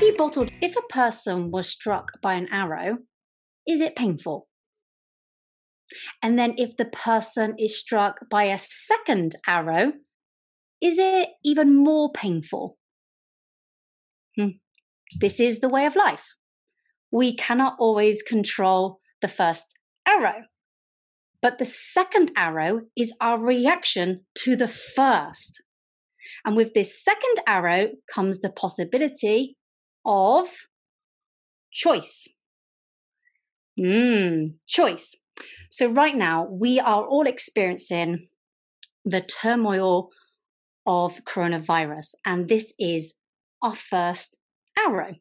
Have you bottled if a person was struck by an arrow, is it painful? And then if the person is struck by a second arrow, is it even more painful? Hmm. This is the way of life. We cannot always control the first arrow. But the second arrow is our reaction to the first. And with this second arrow comes the possibility of choice. Mm, choice. So, right now, we are all experiencing the turmoil of coronavirus, and this is our first arrow.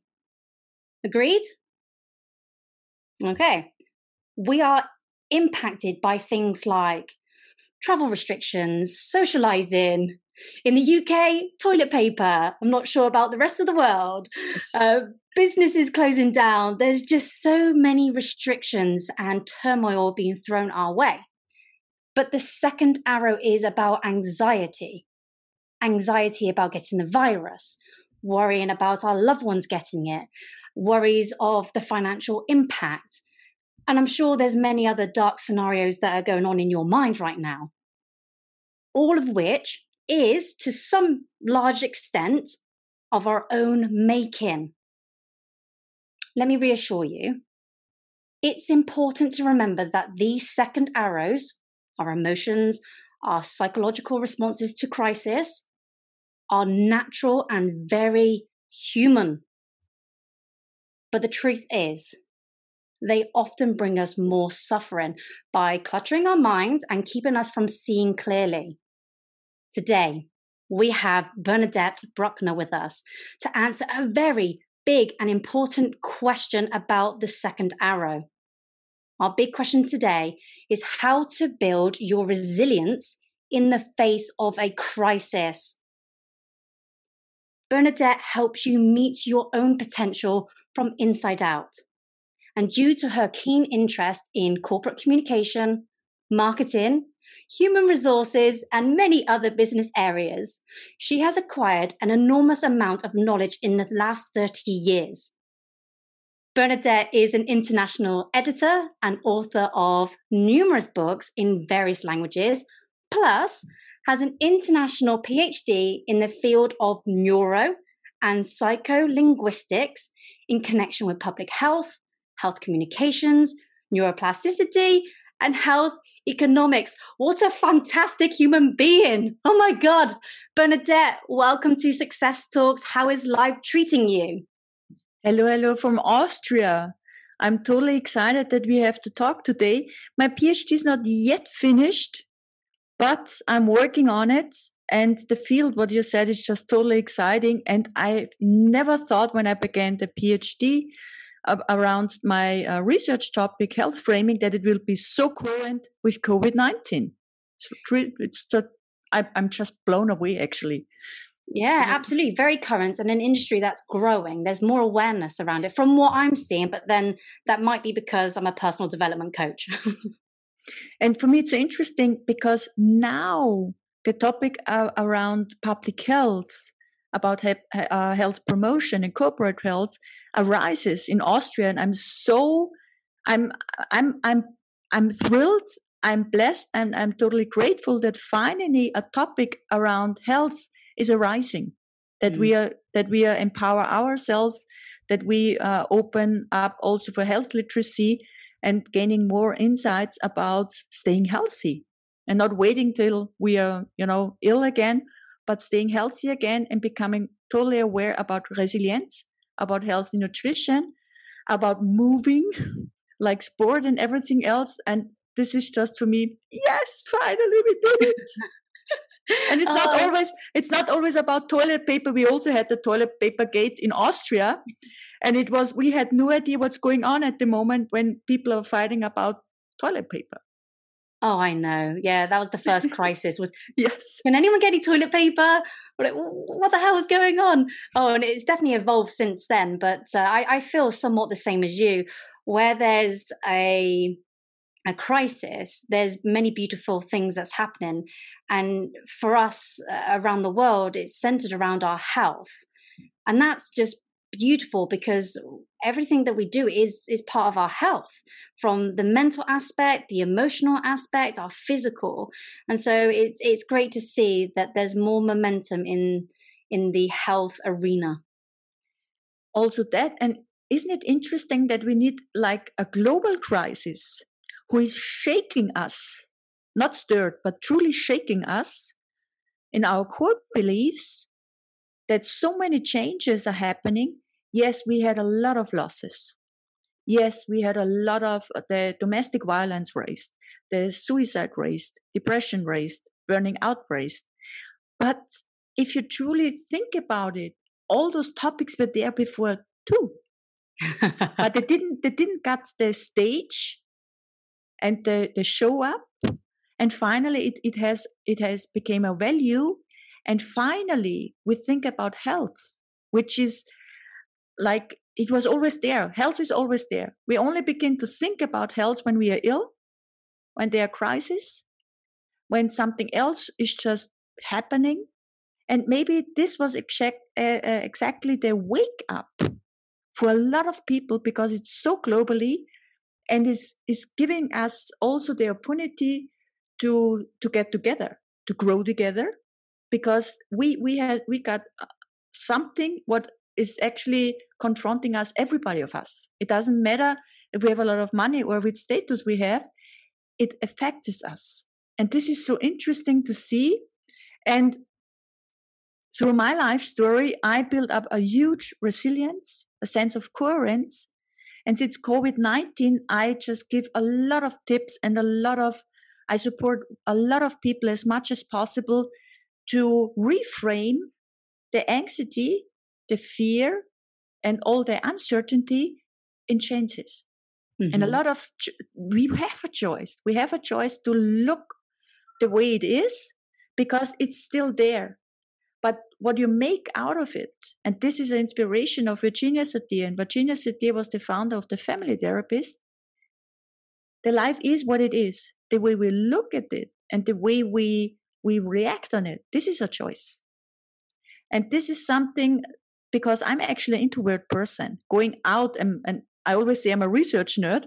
Agreed? Okay. We are impacted by things like travel restrictions, socializing. In the UK, toilet paper. I'm not sure about the rest of the world. Uh, businesses closing down. There's just so many restrictions and turmoil being thrown our way. But the second arrow is about anxiety anxiety about getting the virus, worrying about our loved ones getting it, worries of the financial impact. And I'm sure there's many other dark scenarios that are going on in your mind right now. All of which is to some large extent of our own making. Let me reassure you, it's important to remember that these second arrows, our emotions, our psychological responses to crisis, are natural and very human. But the truth is, they often bring us more suffering by cluttering our minds and keeping us from seeing clearly. Today, we have Bernadette Bruckner with us to answer a very big and important question about the second arrow. Our big question today is how to build your resilience in the face of a crisis. Bernadette helps you meet your own potential from inside out. And due to her keen interest in corporate communication, marketing, human resources, and many other business areas, she has acquired an enormous amount of knowledge in the last 30 years. Bernadette is an international editor and author of numerous books in various languages, plus has an international PhD in the field of neuro and psycholinguistics in connection with public health, health communications, neuroplasticity, and health economics. What a fantastic human being! Oh my God. Bernadette, welcome to Success Talks. How is life treating you? Hello, hello from Austria. I'm totally excited that we have to talk today. My PhD is not yet finished, but I'm working on it. And the field, what you said, is just totally exciting. And I never thought when I began the PhD uh, around my uh, research topic, health framing, that it will be so current with COVID 19. It's, it's just, I, I'm just blown away, actually. Yeah, absolutely. Very current and an industry that's growing. There's more awareness around it from what I'm seeing, but then that might be because I'm a personal development coach. and for me, it's interesting because now the topic uh, around public health, about he- uh, health promotion and corporate health, arises in Austria, and I'm so, I'm, I'm, I'm, I'm thrilled. I'm blessed, and I'm totally grateful that finally a topic around health is arising. That mm we are that we are empower ourselves. That we uh, open up also for health literacy and gaining more insights about staying healthy and not waiting till we are, you know, ill again, but staying healthy again and becoming totally aware about resilience, about healthy nutrition, about moving, like sport and everything else. And this is just for me, yes, finally we did it. and it's not uh, always it's not always about toilet paper we also had the toilet paper gate in austria and it was we had no idea what's going on at the moment when people are fighting about toilet paper Oh, I know. Yeah, that was the first crisis. Was yes. Can anyone get any toilet paper? What the hell is going on? Oh, and it's definitely evolved since then. But uh, I, I feel somewhat the same as you. where there's a a crisis, there's many beautiful things that's happening. And for us uh, around the world, it's centered around our health. And that's just beautiful because everything that we do is is part of our health from the mental aspect the emotional aspect our physical. And so it's it's great to see that there's more momentum in in the health arena. Also that and isn't it interesting that we need like a global crisis who is shaking us not stirred but truly shaking us in our core beliefs that so many changes are happening. Yes, we had a lot of losses. Yes, we had a lot of uh, the domestic violence raised, the suicide raised, depression raised, burning out raised. But if you truly think about it, all those topics were there before too. but they didn't they didn't get the stage and the, the show up and finally it, it has it has became a value and finally, we think about health, which is like it was always there. Health is always there. We only begin to think about health when we are ill, when there are crises, when something else is just happening. And maybe this was exact, uh, uh, exactly the wake up for a lot of people because it's so globally and is, is giving us also the opportunity to, to get together, to grow together, because we we had we got uh, something what is actually confronting us everybody of us. It doesn't matter if we have a lot of money or which status we have it affects us. And this is so interesting to see. And through my life story i built up a huge resilience a sense of coherence. And since covid-19 i just give a lot of tips and a lot of i support a lot of people as much as possible to reframe the anxiety, the fear, and all the uncertainty in changes. Mm-hmm. And a mm-hmm. lot of, we have a choice. We have a choice to look the way it is because it's still there. But what you make out of it, and this is an inspiration of Virginia Satir, and Virginia Satir was the founder of the family therapist. The life is what it is. The way we look at it and the way we we react on it. This is a choice. And this is something because I'm actually an introvert person going out and, and I always say I'm a research nerd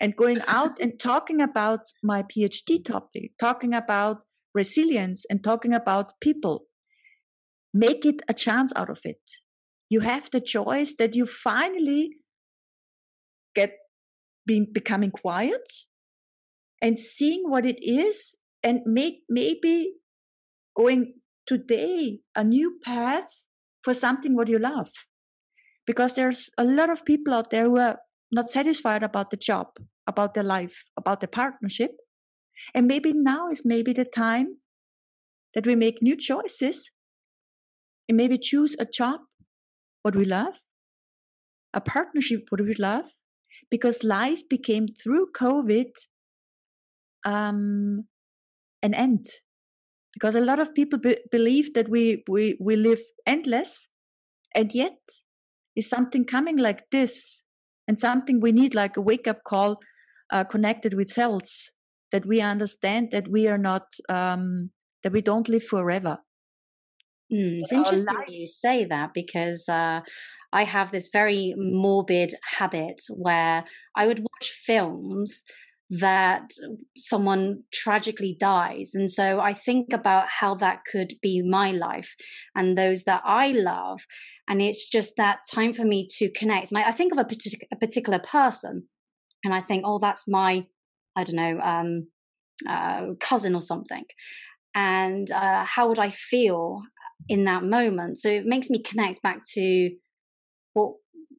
and going out and talking about my PhD topic, talking about resilience and talking about people. Make it a chance out of it. You have the choice that you finally get being becoming quiet and seeing what it is and make maybe going today a new path for something what you love. Because there's a lot of people out there who are not satisfied about the job about their life about the partnership. And maybe now is maybe the time that we make new choices and maybe choose a job what we love a partnership what we love because life became through covid um, an end. Because a lot of people be- believe that we, we we live endless and yet is something coming like this and something we need like a wake up call uh, connected with health that we understand that we are not um, that we don't live forever. Mm, it's interesting you say that because uh, i have this very morbid habit where i would watch films that someone tragically dies. And so I think about how that could be my life and those that I love. And it's just that time for me to connect. And I, I think of a, partic- a particular person and I think, oh, that's my, I don't know, um, uh, cousin or something. And uh, how would I feel in that moment? So it makes me connect back to well,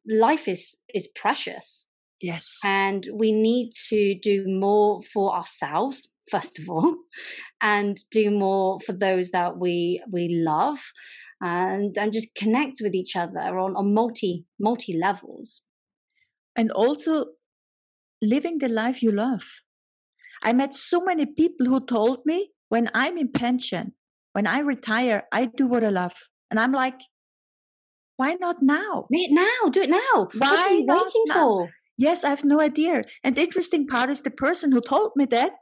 life is is precious Yes. And we need to do more for ourselves, first of all, and do more for those that we we love and and just connect with each other on, on multi multi levels. And also living the life you love. I met so many people who told me when I'm in pension, when I retire, I do what I love. And I'm like, why not now? Now, do it now. Why what are you waiting now? for? Yes, I have no idea. And the interesting part is the person who told me that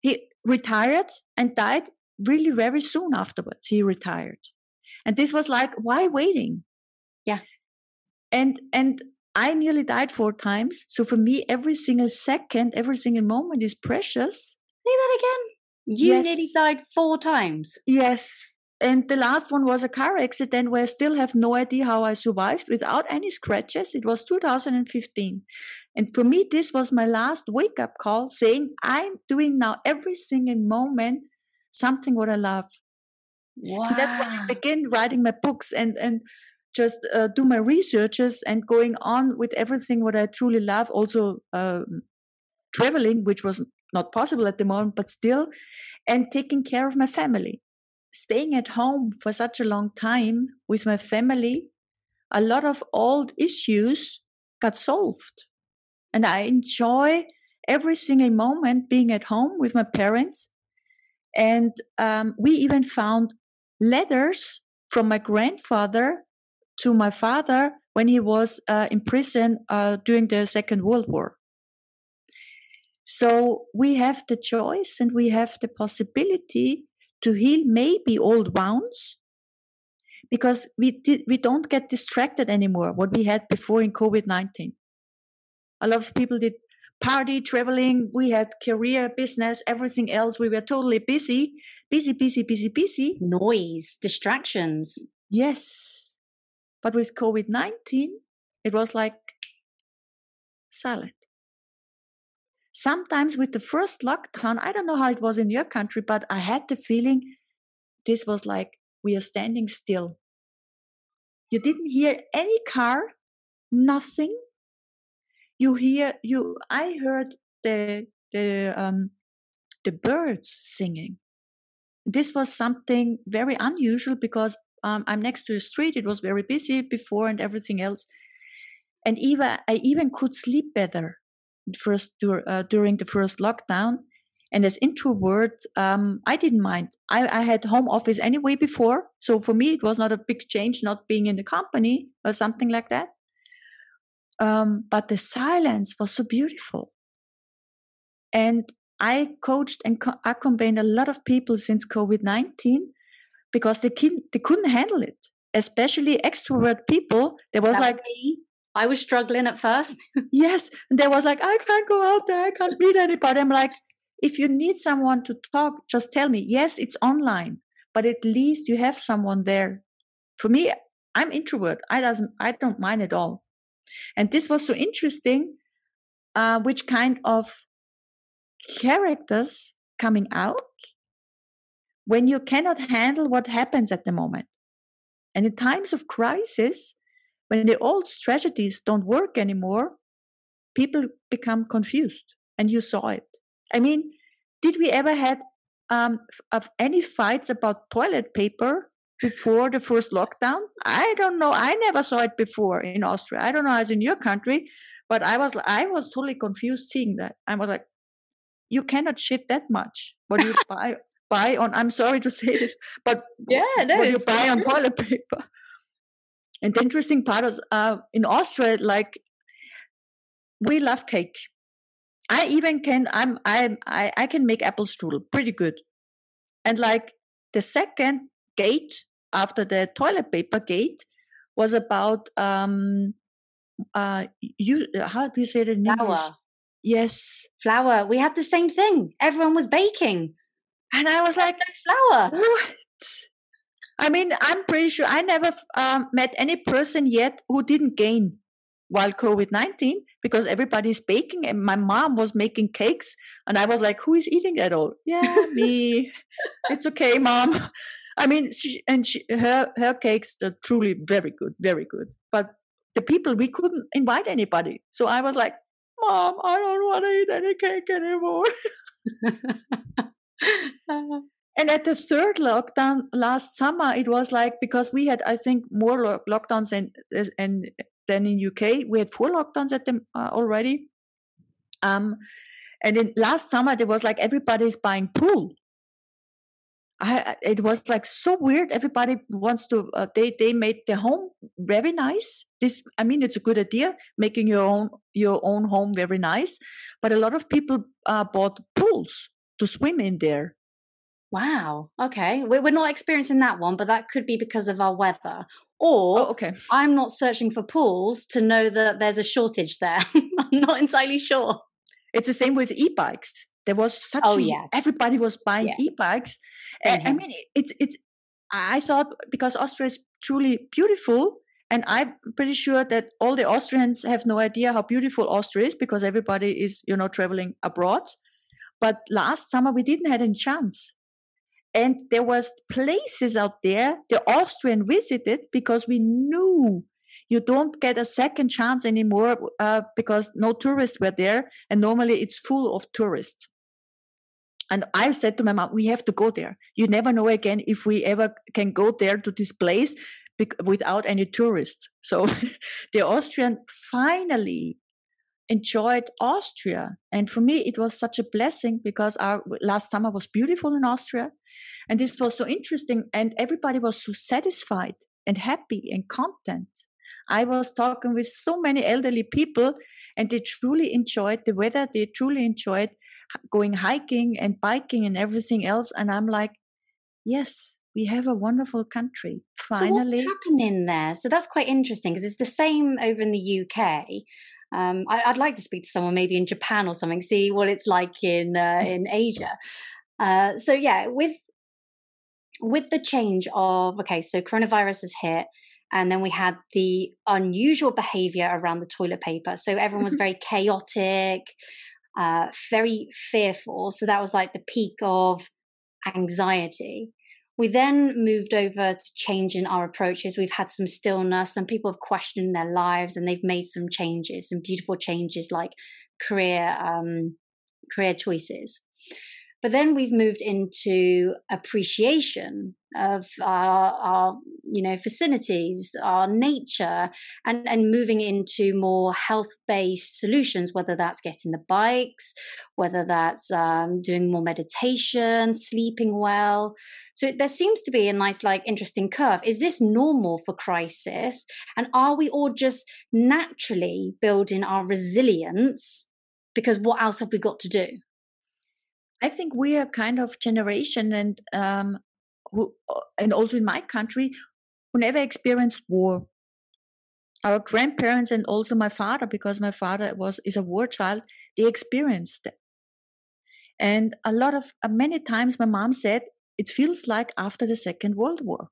he retired and died really very soon afterwards. He retired. And this was like, why waiting? Yeah. And and I nearly died four times. So for me, every single second, every single moment is precious. Say that again. You yes. nearly died four times. Yes. And the last one was a car accident where I still have no idea how I survived without any scratches. It was 2015. And for me, this was my last wake up call saying, I'm doing now every single moment something what I love. Wow. And that's when I begin writing my books and, and just uh, do my researches and going on with everything what I truly love. Also, um, traveling, which was not possible at the moment, but still, and taking care of my family staying at home for such a long time with my family, a lot of old issues got solved. And I enjoy every single moment being at home with my parents. And um, we even found letters from my grandfather to my father when he was uh, in prison uh, during the Second World War. So we have the choice and we have the possibility to heal maybe old wounds because we we don't get distracted anymore what we had before in covid-19 a lot of people did party traveling we had career business everything else. We were totally busy busy busy busy busy. Noise distractions. Yes. But with covid-19 it was like silent sometimes with the first lockdown, I don't know how it was in your country, but I had the feeling this was like we are standing still. You didn't hear any car, nothing. You hear you. I heard the the um, the birds singing. This was something very unusual because um, I'm next to the street. It was very busy before and everything else, and even I even could sleep better first uh, during the first lockdown. And as introvert, um, I didn't mind. I, I, had home office anyway before, so for me it was not a big change not being in the company or something like that. Um, but the silence was so beautiful, and I coached and co- accompanied a lot of people since COVID nineteen because they couldn't they couldn't handle it, especially extrovert people. There was like me. I was struggling at first. yes. And there was like, I can't go out there. I can't meet anybody. I'm like, if you need someone to talk, just tell me. Yes, it's online, but at least you have someone there. For me, I'm introvert. I doesn't I don't mind at all. And this was so interesting, uh, which kind of characters coming out when you cannot handle what happens at the moment. And in times of crisis, when the old strategies don't work anymore, people become confused, and you saw it. I mean, did we ever had um, of any fights about toilet paper before the first lockdown? I don't know. I never saw it before in Austria. I don't know as in your country, but I was I was totally confused seeing that. I was like, you cannot shit that much. What do you buy buy on? I'm sorry to say this, but yeah, no, what you buy on toilet paper? And the interesting part is uh, in Austria, like we love cake. I even can I'm I I I can make apple strudel pretty good. And like the second gate after the toilet paper gate was about um uh you how do you say it in flour. English? Yes. Flour. We had the same thing. Everyone was baking. And I was like, flour. What? I mean, I'm pretty sure I never um, met any person yet who didn't gain while COVID 19 because everybody's baking and my mom was making cakes and I was like, who is eating at all? Yeah, me. it's okay, mom. I mean, she, and she, her, her cakes are truly very good, very good. But the people, we couldn't invite anybody. So I was like, mom, I don't want to eat any cake anymore. And at the third lockdown last summer, it was like because we had, I think, more lo- lockdowns and and than in UK. We had four lockdowns at them uh, already. Um, and in last summer there was like everybody's buying pool. I, it was like so weird. Everybody wants to. Uh, they they made their home very nice. This, I mean, it's a good idea making your own your own home very nice. But a lot of people uh, bought pools to swim in there. Wow. Okay, we're not experiencing that one, but that could be because of our weather. Or oh, okay. I'm not searching for pools to know that there's a shortage there. I'm not entirely sure. It's the same with e-bikes. There was such oh, a, yes. everybody was buying yeah. e-bikes. I mean, it's it's. I thought because Austria is truly beautiful, and I'm pretty sure that all the Austrians have no idea how beautiful Austria is because everybody is, you know, traveling abroad. But last summer we didn't have any chance. And there was places out there the Austrian visited because we knew you don't get a second chance anymore uh, because no tourists were there. And normally it's full of tourists. And I said to my mom, we have to go there. You never know again if we ever can go there to this place without any tourists. So the Austrian finally enjoyed Austria. And for me, it was such a blessing because our last summer was beautiful in Austria. And this was so interesting. And everybody was so satisfied and happy and content. I was talking with so many elderly people and they truly enjoyed the weather. They truly enjoyed going hiking and biking and everything else. And I'm like, yes, we have a wonderful country. Finally. So what's happening there? So that's quite interesting because it's the same over in the UK. Um, I, would like to speak to someone maybe in Japan or something, see what it's like in uh, in Asia. Uh, so yeah, with with the change of okay, so coronavirus has hit, and then we had the unusual behavior around the toilet paper. So everyone was very chaotic uh, very fearful. So that was like the peak of anxiety. We then moved over to changing our approaches. We've had some stillness. Some people have questioned their lives and they've made some changes, some beautiful changes like career um, career choices. But then we've moved into appreciation of our, our you know facilities, our nature, and and moving into more health based solutions. Whether that's getting the bikes, whether that's um, doing more meditation, sleeping well. So there seems to be a nice, like, interesting curve. Is this normal for crisis, and are we all just naturally building our resilience? Because what else have we got to do? I think we are kind of generation and um, who, uh, and also in my country who never experienced war. Our grandparents and also my father, because my father was is a war child, they experienced it. And a lot of uh, many times my mom said it feels like after the Second World War.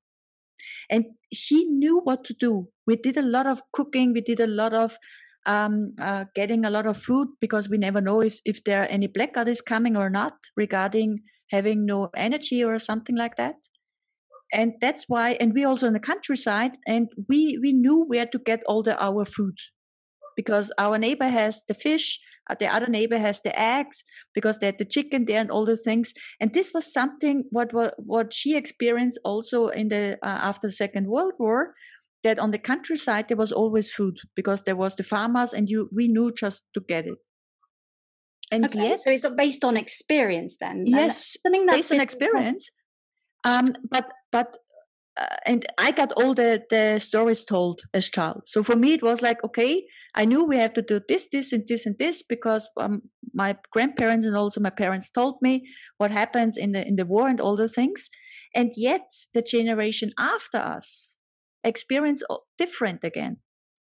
And she knew what to do. We did a lot of cooking, we did a lot of um, uh, getting a lot of food because we never know if, if there are any blackout is coming or not regarding having no energy or something like that. And that's why, and we also in the countryside, and we we knew where to get all the our food because our neighbor has the fish, uh, the other neighbor has the eggs because they had the chicken there and all the things. And this was something what what, what she experienced also in the uh, after the Second World War that on the countryside there was always food because there was the farmers and you we knew just to get it. And okay, yet, so it's based on experience then yes something based on experience. um, but but uh, and I got all the, the stories told as child. So for me, it was like, okay, I knew we have to do this, this, and this, and this because um, my grandparents and also my parents told me what happens in the in the war and all the things. And yet, the generation after us, experience different again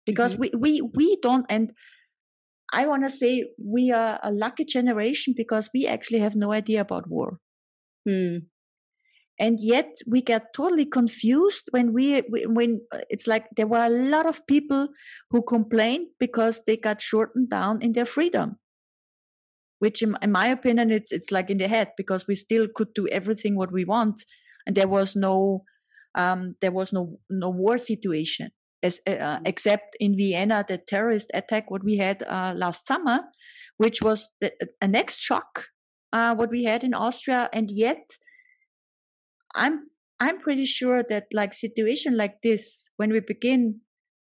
because mm-hmm. we, we we don't and i want to say we are a lucky generation because we actually have no idea about war mm. And yet we get totally confused when we when uh, it's like there were a lot of people who complained because they got shortened down in their freedom which in, in my opinion it's it's like in the head because we still could do everything what we want and there was no um, there was no no war situation as, uh, uh, mm-hmm. except in Vienna the terrorist attack what we had uh, last summer, which was the, a next shock uh, what we had in Austria, and yet I'm I'm pretty sure that like situation like this when we begin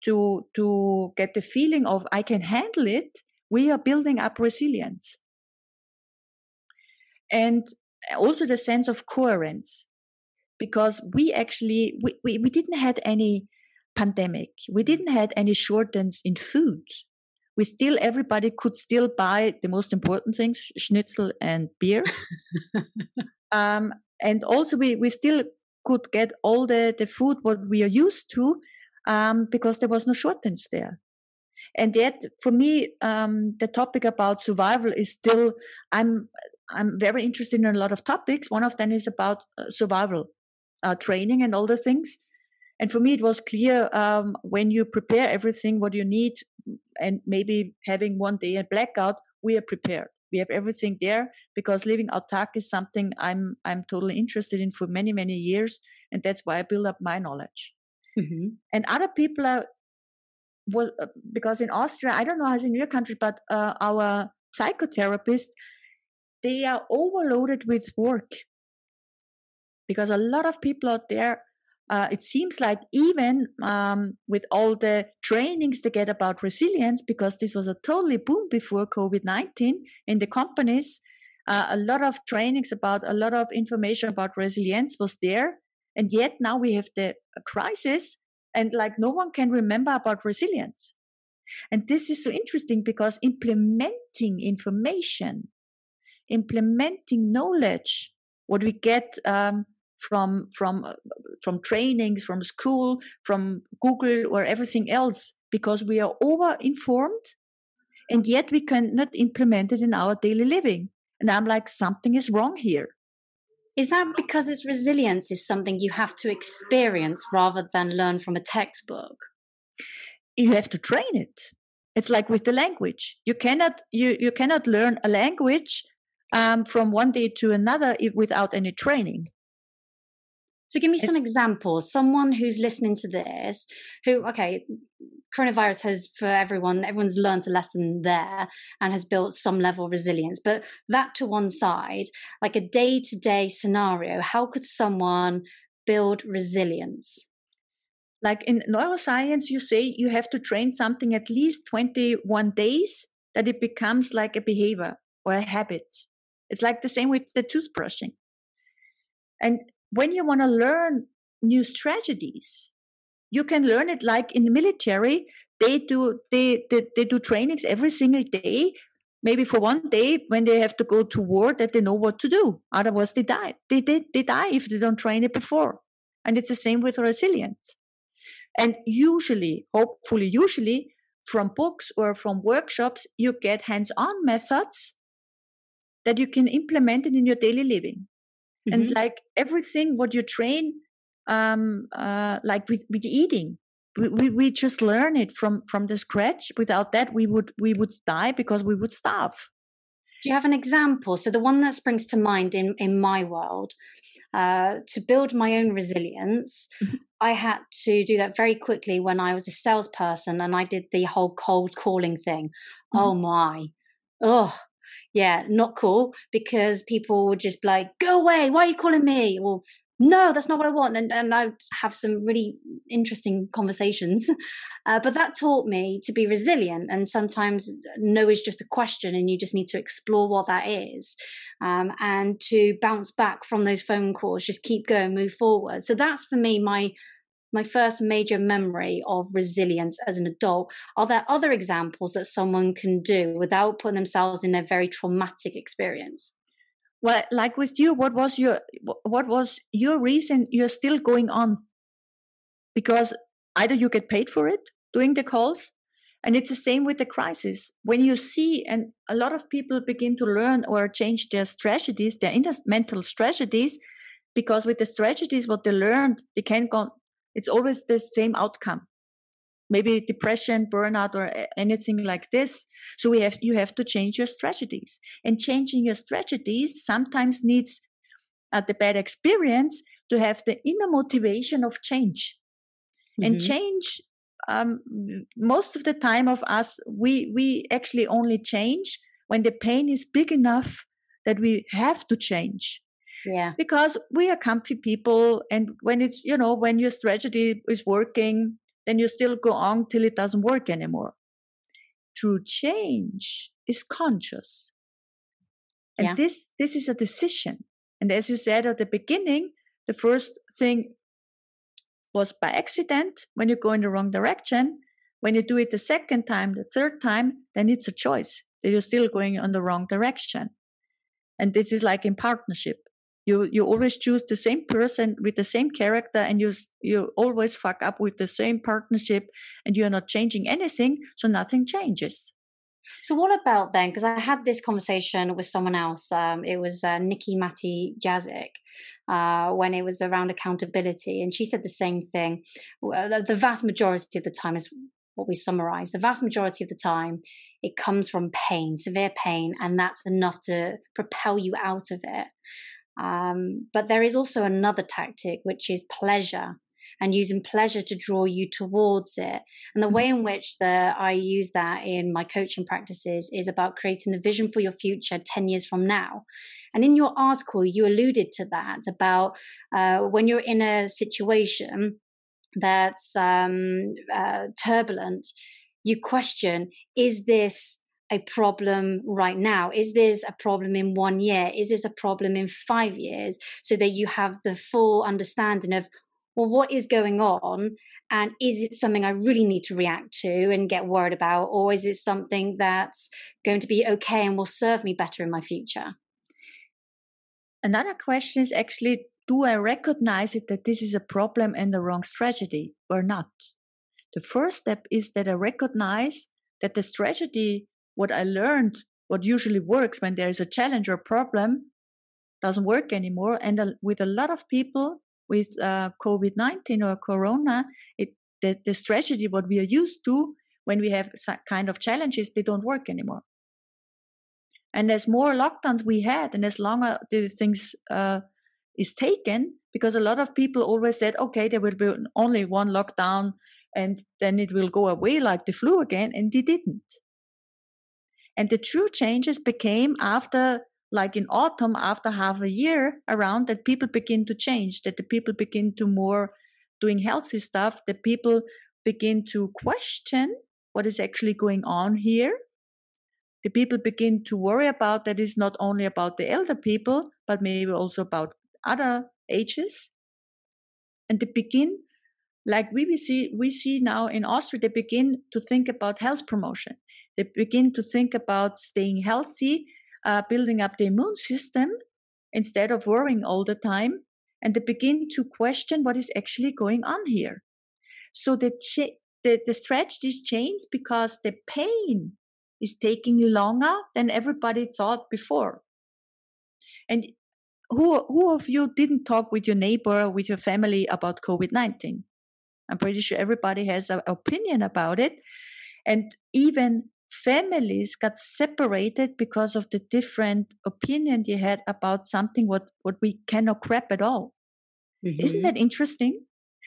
to to get the feeling of I can handle it, we are building up resilience. And also the sense of coherence because we actually we, we, we didn't had any pandemic. We didn't had any shortage in food. We still everybody could still buy the most important things schnitzel and beer. Um, and also we we still could get all the the food what we are used to um, because there was no shortage there. And yet for me um, the topic about survival is still i'm i'm very interested in a lot of topics. One of them is about uh, survival uh, training and all the things. And for me it was clear um, when you prepare everything what you need and maybe having one day a blackout we are prepared we have everything there because living autark is something i'm i'm totally interested in for many many years and that's why i build up my knowledge mm-hmm. and other people are well uh, because in austria i don't know as in your country but uh, our psychotherapists they are overloaded with work because a lot of people out there uh, it seems like even um, with all the trainings they get about resilience, because this was a totally boom before COVID 19 in the companies, uh, a lot of trainings about a lot of information about resilience was there. And yet now we have the crisis, and like no one can remember about resilience. And this is so interesting because implementing information, implementing knowledge, what we get um, from from uh, from trainings from school from google or everything else because we are over informed and yet we cannot implement it in our daily living. And i'm like something is wrong here. Is that because this resilience is something you have to experience rather than learn from a textbook? You have to train it. It's like with the language. You cannot you you cannot learn a language um, from one day to another without any training so give me some examples. Someone who's listening to this, who okay, coronavirus has for everyone, everyone's learned a lesson there and has built some level of resilience. But that to one side, like a day to day scenario, how could someone build resilience? Like in neuroscience, you say you have to train something at least 21 days that it becomes like a behavior or a habit. It's like the same with the toothbrushing. And when you want to learn new strategies, you can learn it like in the military. They do they, they they do trainings every single day, maybe for one day when they have to go to war that they know what to do. Otherwise they die. They they, they die if they don't train it before. And it's the same with resilience. And usually, hopefully, usually from books or from workshops, you get hands-on methods that you can implement it in your daily living mm-hmm. and like everything what you train um uh like with with eating we, we, we just learn it from from the scratch without that we would we would die because we would starve do you have an example so the one that springs to mind in in my world uh, to build my own resilience mm-hmm. i had to do that very quickly when i was a salesperson and i did the whole cold calling thing mm-hmm. oh my oh yeah, not cool because people would just be like, go away, why are you calling me? Or no, that's not what I want. And, and I'd have some really interesting conversations. Uh, but that taught me to be resilient. And sometimes no is just a question, and you just need to explore what that is um, and to bounce back from those phone calls, just keep going, move forward. So that's for me my my first major memory of resilience as an adult. Are there other examples that someone can do without putting themselves in a very traumatic experience? Well, like with you, what was your what was your reason you're still going on? Because either you get paid for it doing the calls, and it's the same with the crisis. When you see, and a lot of people begin to learn or change their strategies, their mental strategies, because with the strategies, what they learned, they can go, it's always the same outcome. Maybe depression burnout or anything like this. So we have you have to change your strategies. And changing your strategies sometimes needs uh, the bad experience to have the inner motivation of change. Mm-hmm. and change um, most of the time of us we we actually only change when the pain is big enough that we have to change yeah because we are comfy people and when it's you know when your strategy is working then you still go on till it doesn't work anymore true change is conscious and yeah. this this is a decision and as you said at the beginning the first thing was by accident when you go in the wrong direction. When you do it the second time, the third time, then it's a choice that you're still going on the wrong direction. And this is like in partnership. You you always choose the same person with the same character, and you you always fuck up with the same partnership, and you are not changing anything, so nothing changes. So what about then? Because I had this conversation with someone else. Um, it was uh, Nikki Matty Jazik, uh, when it was around accountability. And she said the same thing. The vast majority of the time is what we summarize. The vast majority of the time, it comes from pain, severe pain, and that's enough to propel you out of it. Um, but there is also another tactic, which is pleasure and using pleasure to draw you towards it. And the way in which the, I use that in my coaching practices is about creating the vision for your future 10 years from now. And in your article, you alluded to that about uh, when you're in a situation that's um, uh, turbulent, you question is this a problem right now? Is this a problem in one year? Is this a problem in five years? So that you have the full understanding of well, what is going on? And is it something I really need to react to and get worried about? Or is it something that's going to be okay and will serve me better in my future? Another question is actually do I recognize it that this is a problem and the wrong strategy or not? The first step is that I recognize that the strategy, what I learned, what usually works when there is a challenge or problem, doesn't work anymore. And with a lot of people, with uh, COVID 19 or Corona, it, the, the strategy, what we are used to when we have kind of challenges, they don't work anymore. And as more lockdowns we had, and as longer the things uh, is taken, because a lot of people always said, okay, there will be only one lockdown and then it will go away like the flu again, and it didn't. And the true changes became after like in autumn after half a year around that people begin to change that the people begin to more doing healthy stuff that people begin to question what is actually going on here. The people begin to worry about that is not only about the elder people but maybe also about other ages. And they begin like we see we see now in austria they begin to think about health promotion they begin to think about staying healthy uh, building up the immune system instead of worrying all the time and they begin to question what is actually going on here. So the, ch- the, the strategy changes because the pain is taking longer than everybody thought before. And who, who of you didn't talk with your neighbor with your family about covid-19 i'm pretty sure everybody has an opinion about it. And even families got separated because of the different opinion they had about something what what we cannot grab at all. Mm-hmm. isn't that interesting?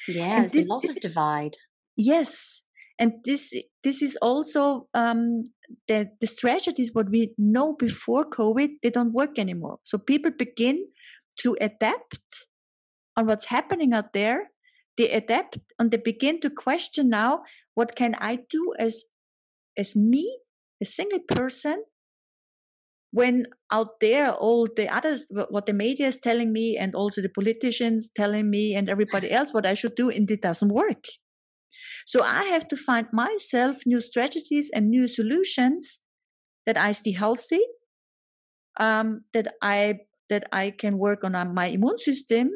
Yeah and this, lots of divide. Yes and this this is also um, the the strategies what we know before covid they don't work anymore. So people begin to adapt on what's happening out there. They adapt and they begin to question now what can i do as as me, a single person, when out there all the others, what the media is telling me, and also the politicians telling me, and everybody else what I should do, and it doesn't work. So I have to find myself new strategies and new solutions that I stay healthy, um, that I that I can work on uh, my immune system,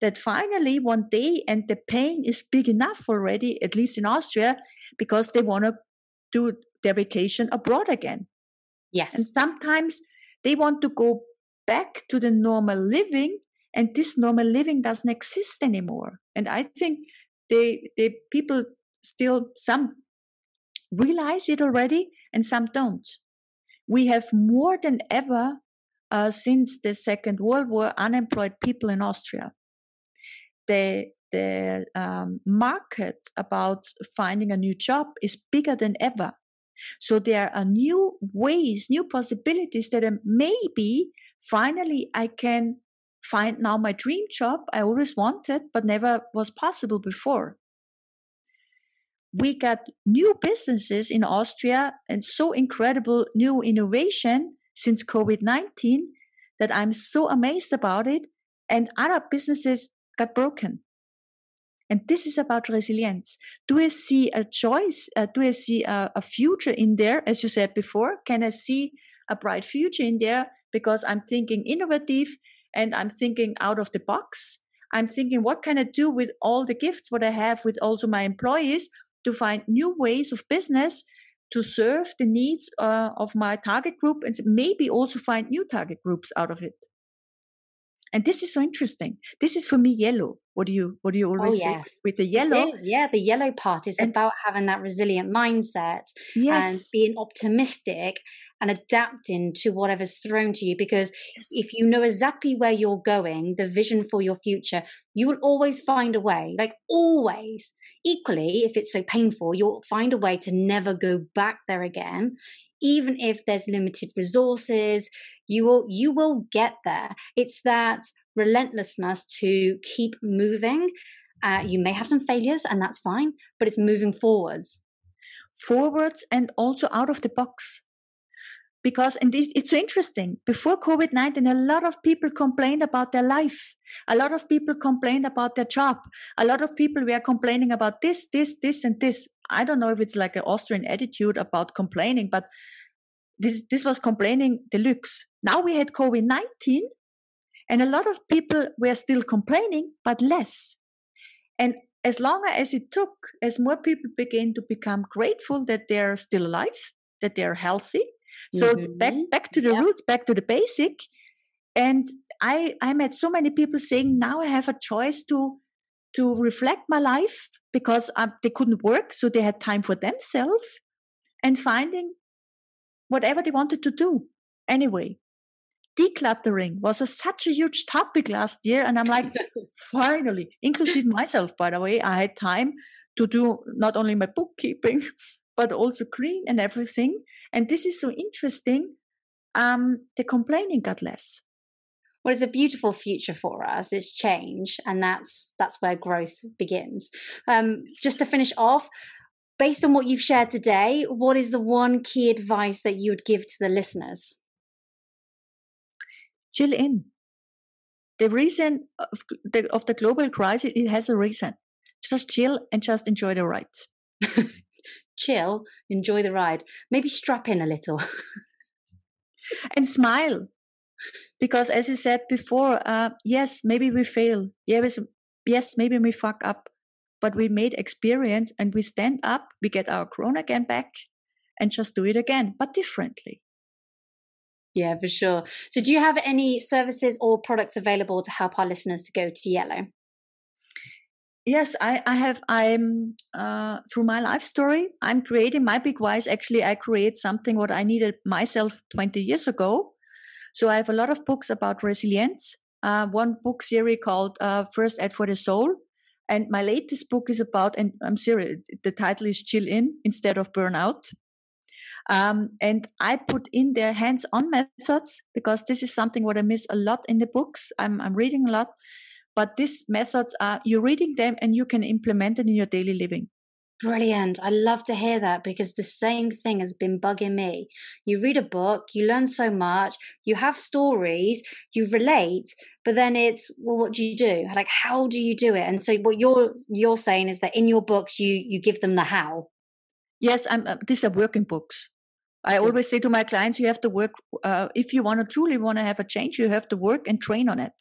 that finally one day, and the pain is big enough already, at least in Austria, because they want to do their vacation abroad again. Yes. And sometimes they want to go back to the normal living and this normal living doesn't exist anymore. And I think they, they people still some realize it already and some don't. We have more than ever uh, since the Second World War unemployed people in Austria. The the um, market about finding a new job is bigger than ever. So there are new ways, new possibilities that maybe finally I can find now my dream job I always wanted, but never was possible before. We got new businesses in Austria and so incredible new innovation since COVID 19 that I'm so amazed about it. And other businesses got broken. And this is about resilience. Do I see a choice? Uh, do I see a, a future in there? As you said before, can I see a bright future in there because I'm thinking innovative and I'm thinking out of the box? I'm thinking, what can I do with all the gifts what I have with also my employees to find new ways of business to serve the needs uh, of my target group and maybe also find new target groups out of it. And this is so interesting. This is for me yellow. What do you what do you oh, always oh, yes. say with the yellow? yeah, the yellow part is and, about having that resilient mindset yes. and being optimistic and adapting to whatever's thrown to you because yes. if you know exactly where you're going the vision for your future you will always find a way like always equally if it's so painful you'll find a way to never go back there again even if there's limited resources you will you will get there. It's that relentlessness to keep moving. Uh, you may have some failures and that's fine but it's moving forwards. Forwards and also out of the box because and it's interesting before covid-19 a lot of people complained about their life. A lot of people complained about their job. A lot of people were complaining about this this this and this. I don't know if it's like an austrian attitude about complaining but this, this was complaining deluxe. Now we had covid-19 and a lot of people were still complaining but less. And as long as it took as more people began to become grateful that they're still alive that they're healthy so mm-hmm. back back to the yeah. roots, back to the basic. And I I met so many people saying now I have a choice to to reflect my life because um, they couldn't work, so they had time for themselves and finding whatever they wanted to do. Anyway, decluttering was a, such a huge topic last year, and I'm like, finally, inclusive myself, by the way, I had time to do not only my bookkeeping but also clean and everything. And this is so interesting. Um, the complaining got less. Well, it's a beautiful future for us. It's change, and that's that's where growth begins. Um, just to finish off, based on what you've shared today, what is the one key advice that you would give to the listeners? Chill in. The reason of the, of the global crisis, it has a reason. Just chill and just enjoy the ride. chill, enjoy the ride, maybe strap in a little. and smile. Because as you said before, uh, yes, maybe we fail. Yes, yes, maybe we fuck up. But we made experience and we stand up, we get our crown again back and just do it again, but differently. Yeah, for sure. So, do you have any services or products available to help our listeners to go to yellow? Yes, I, I have. I'm uh, through my life story. I'm creating my big wise. Actually, I create something what I needed myself 20 years ago. So I have a lot of books about resilience. Uh, one book series called uh, First Aid for the Soul, and my latest book is about. And I'm serious. The title is Chill In instead of Burnout. Um, and I put in their hands-on methods because this is something what I miss a lot in the books. I'm I'm reading a lot but these methods are you're reading them and you can implement it in your daily living Brilliant. I love to hear that because the same thing has been bugging me. You read a book, you learn so much, you have stories, you relate, but then it's well what do you do? Like how do you do it? And so what you're you're saying is that in your books you you give them the how. Yes, I'm uh, these are working books. I always say to my clients you have to work uh, if you want to truly want to have a change you have to work and train on it.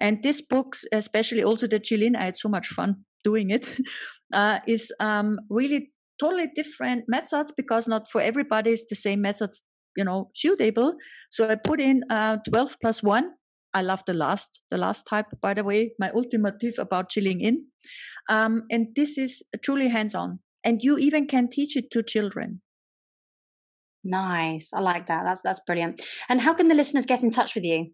And this books, especially also the Chill In, I had so much fun doing it, uh, is um, really totally different methods because not for everybody is the same methods, you know, suitable. So I put in uh, 12 plus one. I love the last, the last type, by the way, my ultimate tip about chilling in. Um, and this is truly hands-on. And you even can teach it to children. Nice. I like that. That's that's brilliant. And how can the listeners get in touch with you?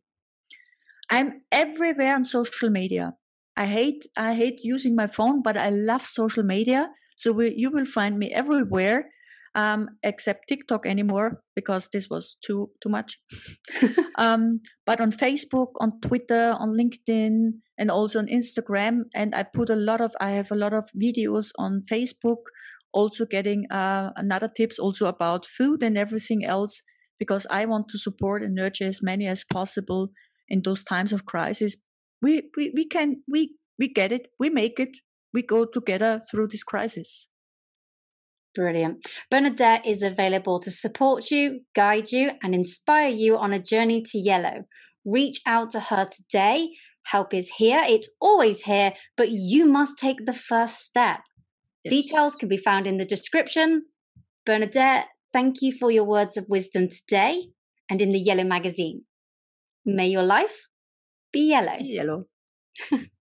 I'm everywhere on social media. I hate I hate using my phone, but I love social media. So we, you will find me everywhere, um, except TikTok anymore because this was too too much. um, but on Facebook, on Twitter, on LinkedIn, and also on Instagram. And I put a lot of I have a lot of videos on Facebook. Also getting uh, another tips also about food and everything else because I want to support and nurture as many as possible in those times of crisis we, we we can we we get it, we make it, we go together through this crisis. Brilliant. Bernadette is available to support you, guide you, and inspire you on a journey to yellow. Reach out to her today. Help is here, it's always here, but you must take the first step. Yes. Details can be found in the description. Bernadette, thank you for your words of wisdom today and in the Yellow magazine. May your life be yellow. Yellow.